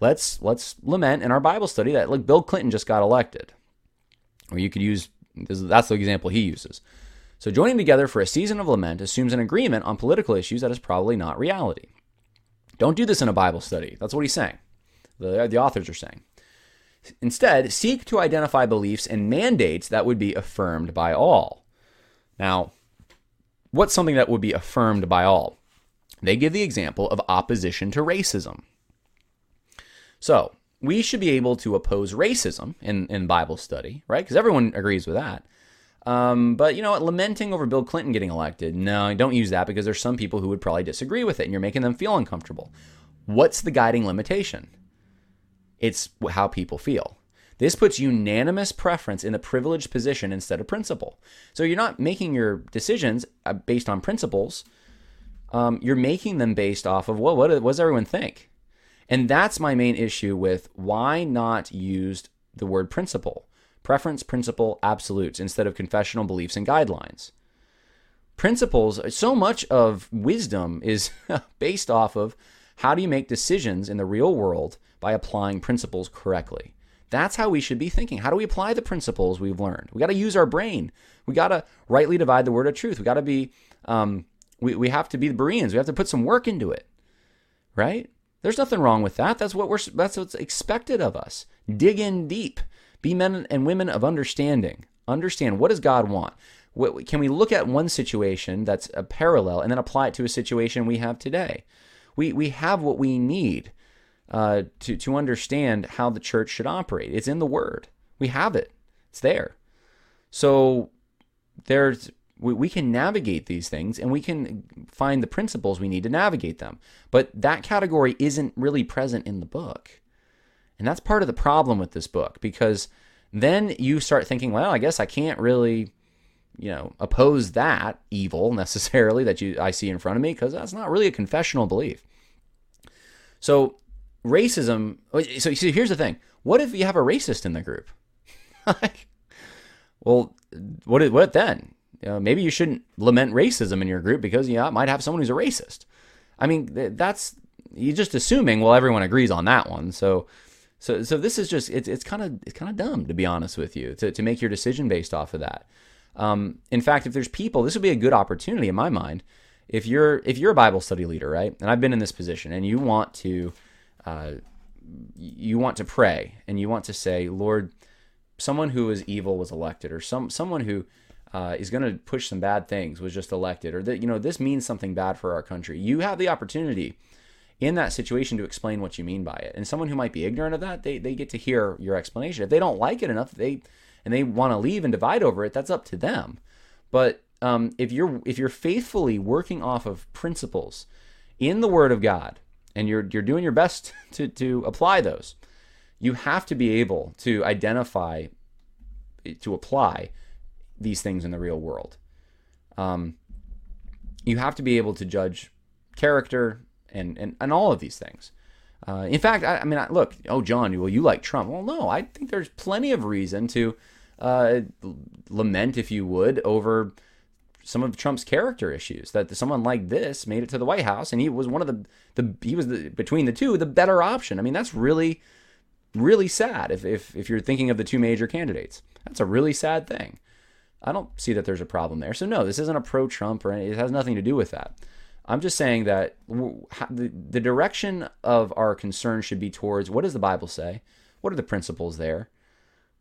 Let's let's lament in our Bible study that like Bill Clinton just got elected. Or you could use that's the example he uses. So joining together for a season of lament assumes an agreement on political issues that is probably not reality. Don't do this in a Bible study. That's what he's saying. The, the authors are saying. Instead, seek to identify beliefs and mandates that would be affirmed by all. Now, what's something that would be affirmed by all? They give the example of opposition to racism. So, we should be able to oppose racism in, in Bible study, right? Because everyone agrees with that. Um, but you know what? Lamenting over Bill Clinton getting elected, no, don't use that because there's some people who would probably disagree with it and you're making them feel uncomfortable. What's the guiding limitation? It's how people feel. This puts unanimous preference in a privileged position instead of principle. So you're not making your decisions uh, based on principles. Um, you're making them based off of well, what, what does everyone think? And that's my main issue with why not use the word principle, preference, principle, absolutes instead of confessional beliefs and guidelines. Principles, so much of wisdom is based off of how do you make decisions in the real world by applying principles correctly. That's how we should be thinking. How do we apply the principles we've learned? We got to use our brain. We got to rightly divide the word of truth. We got to be, um, we, we have to be the Bereans. We have to put some work into it, right? There's nothing wrong with that. That's what we're, that's what's expected of us. Dig in deep. Be men and women of understanding. Understand what does God want? What, can we look at one situation that's a parallel and then apply it to a situation we have today? We, we have what we need uh, to to understand how the church should operate. It's in the Word. We have it. It's there. So there's we, we can navigate these things and we can find the principles we need to navigate them. But that category isn't really present in the book. And that's part of the problem with this book because then you start thinking, well, I guess I can't really, you know, oppose that evil necessarily that you I see in front of me because that's not really a confessional belief. So racism. Oh, so see, here's the thing: what if you have a racist in the group? well, what what then? You know, maybe you shouldn't lament racism in your group because you know, might have someone who's a racist. I mean, that's you're just assuming. Well, everyone agrees on that one. So, so, so this is just it's it's kind of it's kind of dumb to be honest with you to to make your decision based off of that. Um, in fact, if there's people, this would be a good opportunity in my mind. If you're if you're a Bible study leader, right, and I've been in this position, and you want to uh, you want to pray and you want to say, Lord, someone who is evil was elected, or some someone who uh, is going to push some bad things was just elected, or that you know this means something bad for our country. You have the opportunity in that situation to explain what you mean by it. And someone who might be ignorant of that, they, they get to hear your explanation. If they don't like it enough, they and they want to leave and divide over it, that's up to them. But um, if you're if you're faithfully working off of principles in the Word of God, and you're you're doing your best to to apply those, you have to be able to identify, to apply these things in the real world. Um, you have to be able to judge character and and, and all of these things. Uh, in fact, I, I mean, I, look, oh, John, well, you like Trump. Well, no, I think there's plenty of reason to uh, lament, if you would, over some of Trump's character issues. That someone like this made it to the White House, and he was one of the the he was the, between the two the better option. I mean, that's really really sad if if if you're thinking of the two major candidates. That's a really sad thing. I don't see that there's a problem there. So no, this isn't a pro Trump or any, it has nothing to do with that. I'm just saying that the, direction of our concern should be towards what does the Bible say? What are the principles there?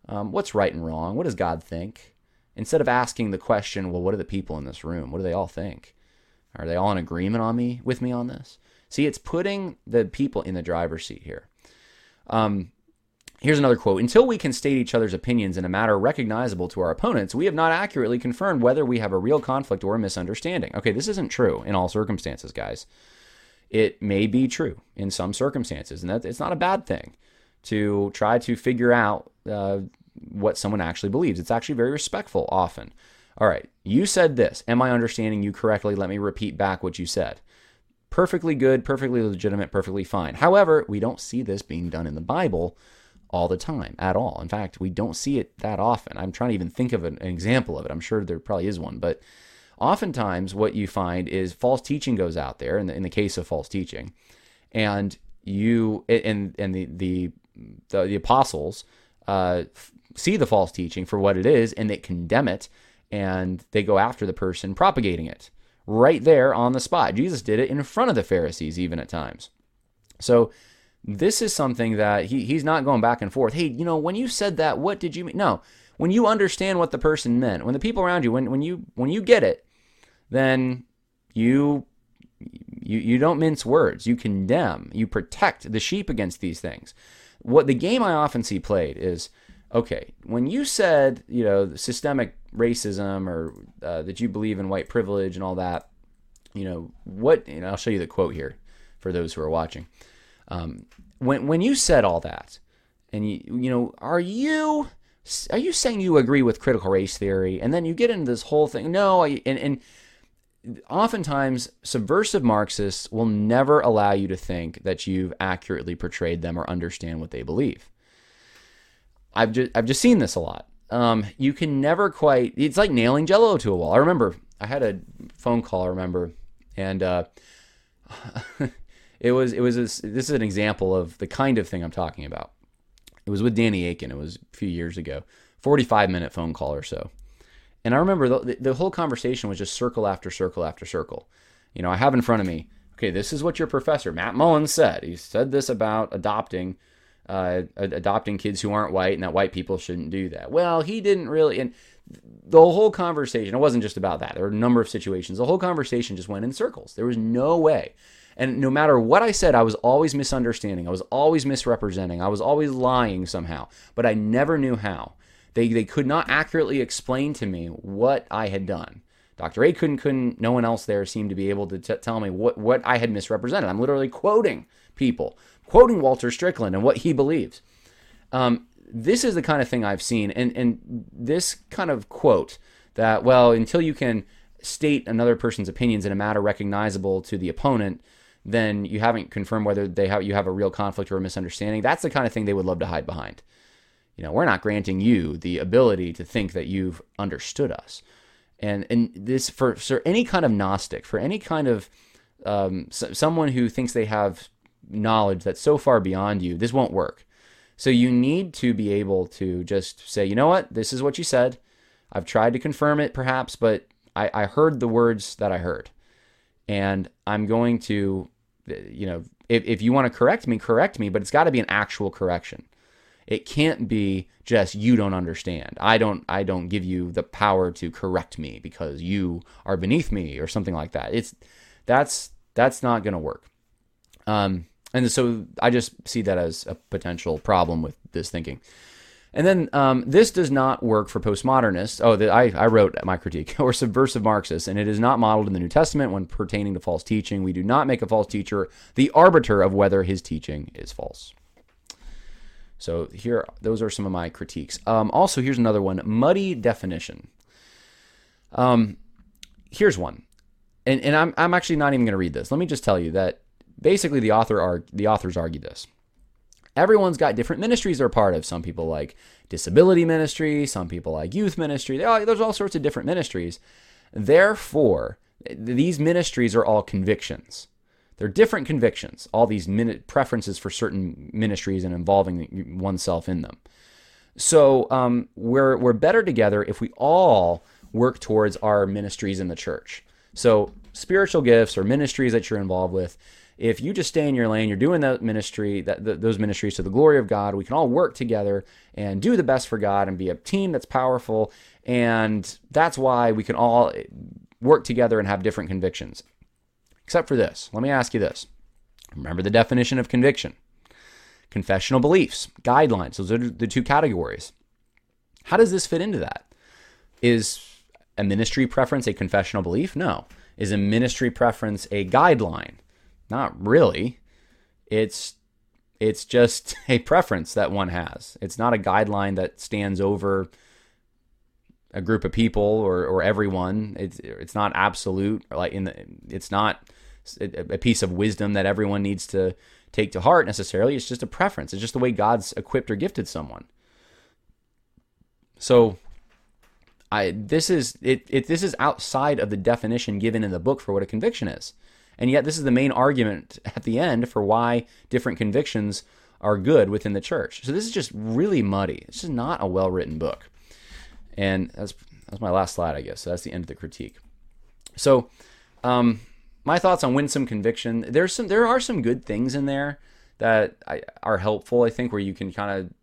Um, what's right and wrong? What does God think? Instead of asking the question, well, what do the people in this room? What do they all think? Are they all in agreement on me with me on this? See, it's putting the people in the driver's seat here. Um, Here's another quote Until we can state each other's opinions in a matter recognizable to our opponents, we have not accurately confirmed whether we have a real conflict or a misunderstanding. Okay, this isn't true in all circumstances, guys. It may be true in some circumstances, and that it's not a bad thing to try to figure out uh, what someone actually believes. It's actually very respectful often. All right, you said this. Am I understanding you correctly? Let me repeat back what you said. Perfectly good, perfectly legitimate, perfectly fine. However, we don't see this being done in the Bible all the time at all. In fact, we don't see it that often. I'm trying to even think of an, an example of it. I'm sure there probably is one, but oftentimes what you find is false teaching goes out there in the, in the case of false teaching and you and and the the the, the apostles uh, see the false teaching for what it is and they condemn it and they go after the person propagating it right there on the spot jesus did it in front of the pharisees even at times so this is something that he, he's not going back and forth. Hey, you know, when you said that, what did you mean? No. When you understand what the person meant, when the people around you, when, when you when you get it, then you you you don't mince words. You condemn. You protect the sheep against these things. What the game I often see played is okay. When you said you know systemic racism or uh, that you believe in white privilege and all that, you know what? And I'll show you the quote here for those who are watching. Um, when when you said all that, and you you know, are you are you saying you agree with critical race theory? And then you get into this whole thing. No, and and oftentimes subversive Marxists will never allow you to think that you've accurately portrayed them or understand what they believe. I've just I've just seen this a lot. Um, you can never quite. It's like nailing Jello to a wall. I remember I had a phone call. I remember, and uh, it was it was a, this is an example of the kind of thing I'm talking about. It was with Danny Akin. It was a few years ago, 45 minute phone call or so. And I remember the, the whole conversation was just circle after circle after circle. You know, I have in front of me, okay, this is what your professor Matt Mullins said. He said this about adopting uh, adopting kids who aren't white and that white people shouldn't do that. Well, he didn't really and the whole conversation, it wasn't just about that. There were a number of situations. The whole conversation just went in circles. There was no way and no matter what I said, I was always misunderstanding. I was always misrepresenting. I was always lying somehow. But I never knew how. They, they could not accurately explain to me what I had done. Dr. A couldn't, couldn't, no one else there seemed to be able to t- tell me what, what I had misrepresented. I'm literally quoting people, quoting Walter Strickland and what he believes. Um, this is the kind of thing I've seen. And, and this kind of quote that, well, until you can state another person's opinions in a matter recognizable to the opponent, then you haven't confirmed whether they have you have a real conflict or a misunderstanding. That's the kind of thing they would love to hide behind. You know, we're not granting you the ability to think that you've understood us. And and this for for any kind of gnostic, for any kind of um, someone who thinks they have knowledge that's so far beyond you, this won't work. So you need to be able to just say, you know what, this is what you said. I've tried to confirm it, perhaps, but I, I heard the words that I heard, and I'm going to you know, if, if you want to correct me, correct me, but it's got to be an actual correction. It can't be just you don't understand. I don't I don't give you the power to correct me because you are beneath me or something like that. It's that's that's not going to work. Um and so I just see that as a potential problem with this thinking. And then um, this does not work for postmodernists. Oh, the, I, I wrote my critique, or subversive Marxists, and it is not modeled in the New Testament when pertaining to false teaching. We do not make a false teacher the arbiter of whether his teaching is false. So here, those are some of my critiques. Um, also, here's another one: muddy definition. Um, here's one, and and I'm I'm actually not even going to read this. Let me just tell you that basically the author are the authors argue this everyone's got different ministries they're part of. Some people like disability ministry, some people like youth ministry. There's all sorts of different ministries. Therefore, these ministries are all convictions. They're different convictions, all these preferences for certain ministries and involving oneself in them. So um, we're, we're better together if we all work towards our ministries in the church. So, spiritual gifts or ministries that you're involved with, if you just stay in your lane, you're doing that ministry, that those ministries to the glory of God. We can all work together and do the best for God and be a team that's powerful. And that's why we can all eh, work together and have different convictions. Except for this. Let me ask you this. Remember the definition of conviction. Confessional beliefs, guidelines. Those are the two categories. How does this fit into that? Is a ministry preference a confessional belief? No. Is a ministry preference a guideline? Not really. It's it's just a preference that one has. It's not a guideline that stands over a group of people or, or everyone. It's it's not absolute. Like in the, it's not a piece of wisdom that everyone needs to take to heart necessarily. It's just a preference. It's just the way God's equipped or gifted someone. So, I this is it, it. This is outside of the definition given in the book for what a conviction is. And yet, this is the main argument at the end for why different convictions are good within the church. So this is just really muddy. It's just not a well written book. And that's that's my last slide, I guess. So that's the end of the critique. So, um, my thoughts on winsome conviction. There's some there are some good things in there that I, are helpful. I think where you can kind of.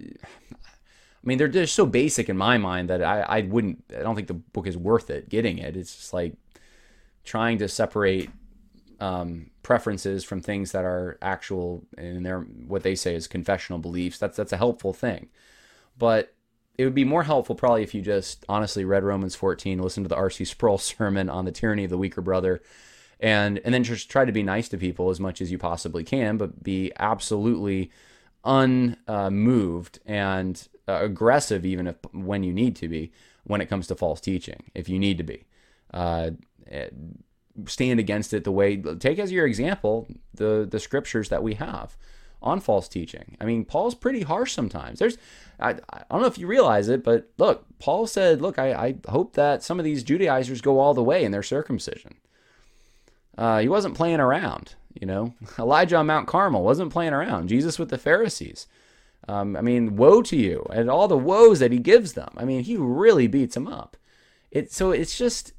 I mean, they're just so basic in my mind that I, I wouldn't. I don't think the book is worth it getting it. It's just like trying to separate um, preferences from things that are actual and their what they say is confessional beliefs. That's that's a helpful thing, but it would be more helpful probably if you just honestly read Romans 14, listen to the R.C. Sproul sermon on the tyranny of the weaker brother, and and then just try to be nice to people as much as you possibly can, but be absolutely unmoved and uh, aggressive even if when you need to be when it comes to false teaching if you need to be. Uh, stand against it the way take as your example the the scriptures that we have on false teaching. I mean, Paul's pretty harsh sometimes. There's, I, I don't know if you realize it, but look, Paul said, look, I, I hope that some of these Judaizers go all the way in their circumcision. Uh, he wasn't playing around, you know. Elijah on Mount Carmel wasn't playing around. Jesus with the Pharisees. Um, I mean, woe to you and all the woes that he gives them. I mean, he really beats them up. It so it's just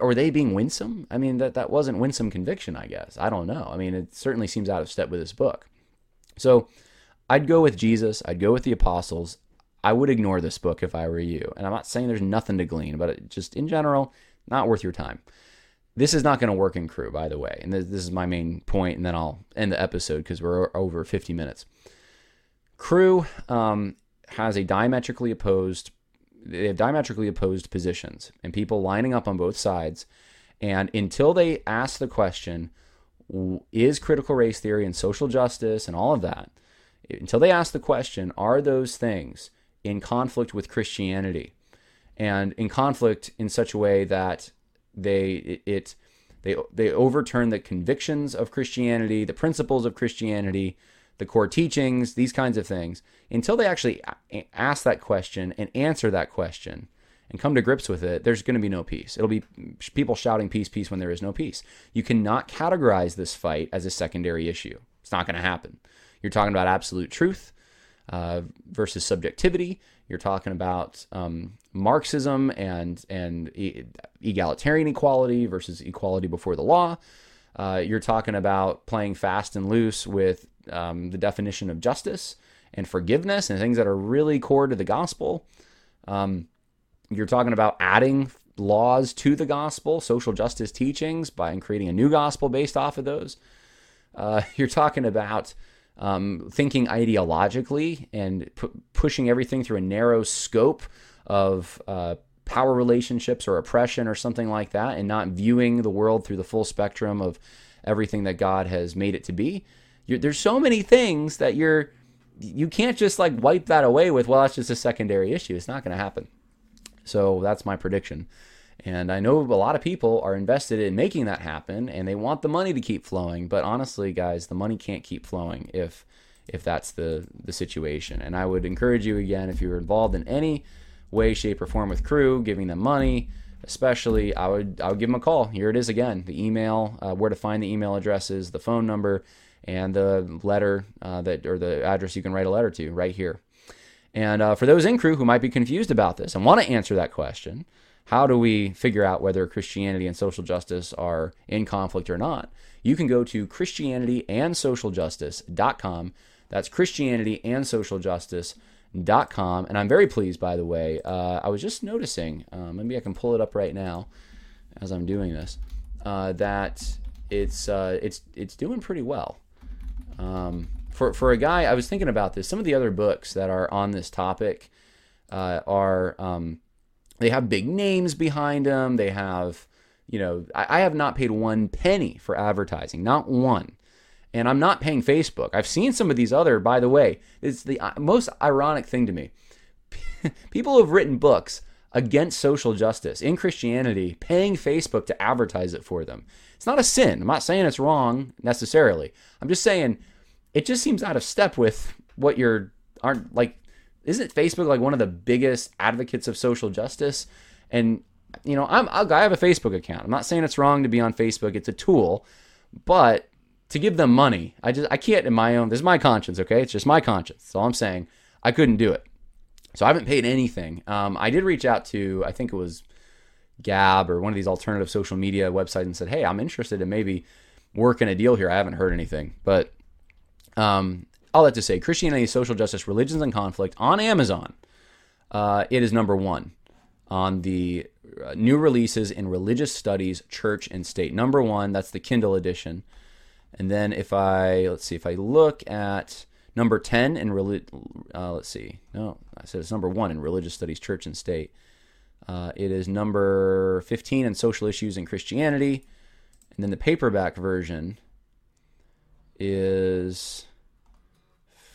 are they being winsome? I mean, that, that wasn't winsome conviction, I guess. I don't know. I mean, it certainly seems out of step with this book. So I'd go with Jesus. I'd go with the apostles. I would ignore this book if I were you. And I'm not saying there's nothing to glean, but it, just in general, not worth your time. This is not going to work in Cru, by the way. And this, this is my main point, and then I'll end the episode because we're over 50 minutes. Cru um, has a diametrically opposed they have diametrically opposed positions and people lining up on both sides. And until they ask the question, is critical race theory and social justice and all of that, until they ask the question, are those things in conflict with Christianity? And in conflict in such a way that they it they they overturn the convictions of Christianity, the principles of Christianity, the core teachings, these kinds of things, until they actually ask that question and answer that question and come to grips with it, there's going to be no peace. It'll be people shouting peace, peace when there is no peace. You cannot categorize this fight as a secondary issue. It's not going to happen. You're talking about absolute truth uh, versus subjectivity. You're talking about um, Marxism and and egalitarian equality versus equality before the law. Uh, you're talking about playing fast and loose with um, the definition of justice and forgiveness and things that are really core to the gospel. Um, you're talking about adding laws to the gospel, social justice teachings, by creating a new gospel based off of those. Uh, you're talking about um, thinking ideologically and pu- pushing everything through a narrow scope of uh, power relationships or oppression or something like that, and not viewing the world through the full spectrum of everything that God has made it to be. You're, there's so many things that you're you can't just like wipe that away with well that's just a secondary issue. It's not going to happen. So that's my prediction. And I know a lot of people are invested in making that happen and they want the money to keep flowing. But honestly, guys, the money can't keep flowing if if that's the, the situation. And I would encourage you again, if you're involved in any way, shape, or form with Cru, giving them money, especially, I would I would give them a call. Here it is again: the email, uh, where to find the email addresses, the phone number, and the letter uh, that or the address you can write a letter to right here. And uh, for those in Cru who might be confused about this and want to answer that question, how do we figure out whether Christianity and social justice are in conflict or not? You can go to ChristianityAndSocialJustice.com. That's ChristianityAndSocialJustice.com. And I'm very pleased, by the way. Uh, I was just noticing, uh, maybe I can pull it up right now as I'm doing this, uh, that it's uh, it's it's doing pretty well. Um, for for a guy, I was thinking about this. Some of the other books that are on this topic uh, are. Um, they have big names behind them. They have, you know, I, I have not paid one penny for advertising, not one. And I'm not paying Facebook. I've seen some of these other, by the way, it's the uh, most ironic thing to me. People have written books against social justice in Christianity, paying Facebook to advertise it for them. It's not a sin. I'm not saying it's wrong necessarily. I'm just saying it just seems out of step with what you're aren't like isn't Facebook like one of the biggest advocates of social justice? And you know, I'm I have a Facebook account. I'm not saying it's wrong to be on Facebook. It's a tool, but to give them money, I just I can't in my own. This is my conscience, okay? It's just my conscience. That's all I'm saying. I couldn't do it, so I haven't paid anything. Um, I did reach out to I think it was Gab or one of these alternative social media websites and said, hey, I'm interested in maybe working a deal here. I haven't heard anything, but um, all that to say, Christianity, Social Justice, Religions and Conflict on Amazon. Uh, it is number one on the uh, new releases in religious studies, church and state. Number one, that's the Kindle edition. And then if I let's see, if I look at number ten in relig, uh, let's see, no, I said it's number one in religious studies, church and state. Uh, it is number fifteen in social issues and Christianity, and then the paperback version is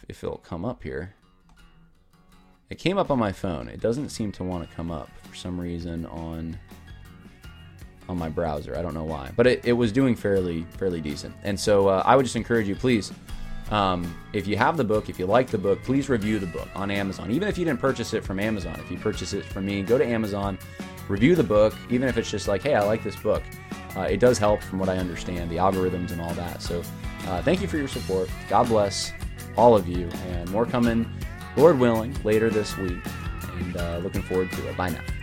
if it'll come up here. It came up on my phone. It doesn't seem to want to come up for some reason on on my browser. I don't know why, but it, it was doing fairly fairly decent. And so uh, I would just encourage you, please, um, if you have the book, if you like the book, please review the book on Amazon. Even if you didn't purchase it from Amazon, if you purchase it from me, go to Amazon, review the book. Even if it's just like, hey, I like this book, uh, it does help from what I understand, the algorithms and all that. So uh, thank you for your support. God bless all of you, and more coming, Lord willing, later this week. And uh, looking forward to it. Bye now.